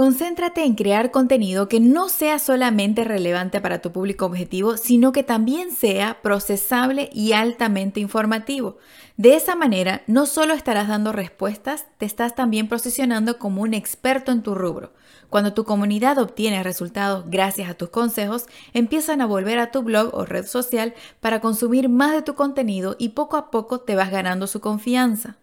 Concéntrate en crear contenido que no sea solamente relevante para tu público objetivo, sino que también sea procesable y altamente informativo. De esa manera, no solo estarás dando respuestas, te estás también posicionando como un experto en tu rubro. Cuando tu comunidad obtiene resultados gracias a tus consejos, empiezan a volver a tu blog o red social para consumir más de tu contenido y poco a poco te vas ganando su confianza.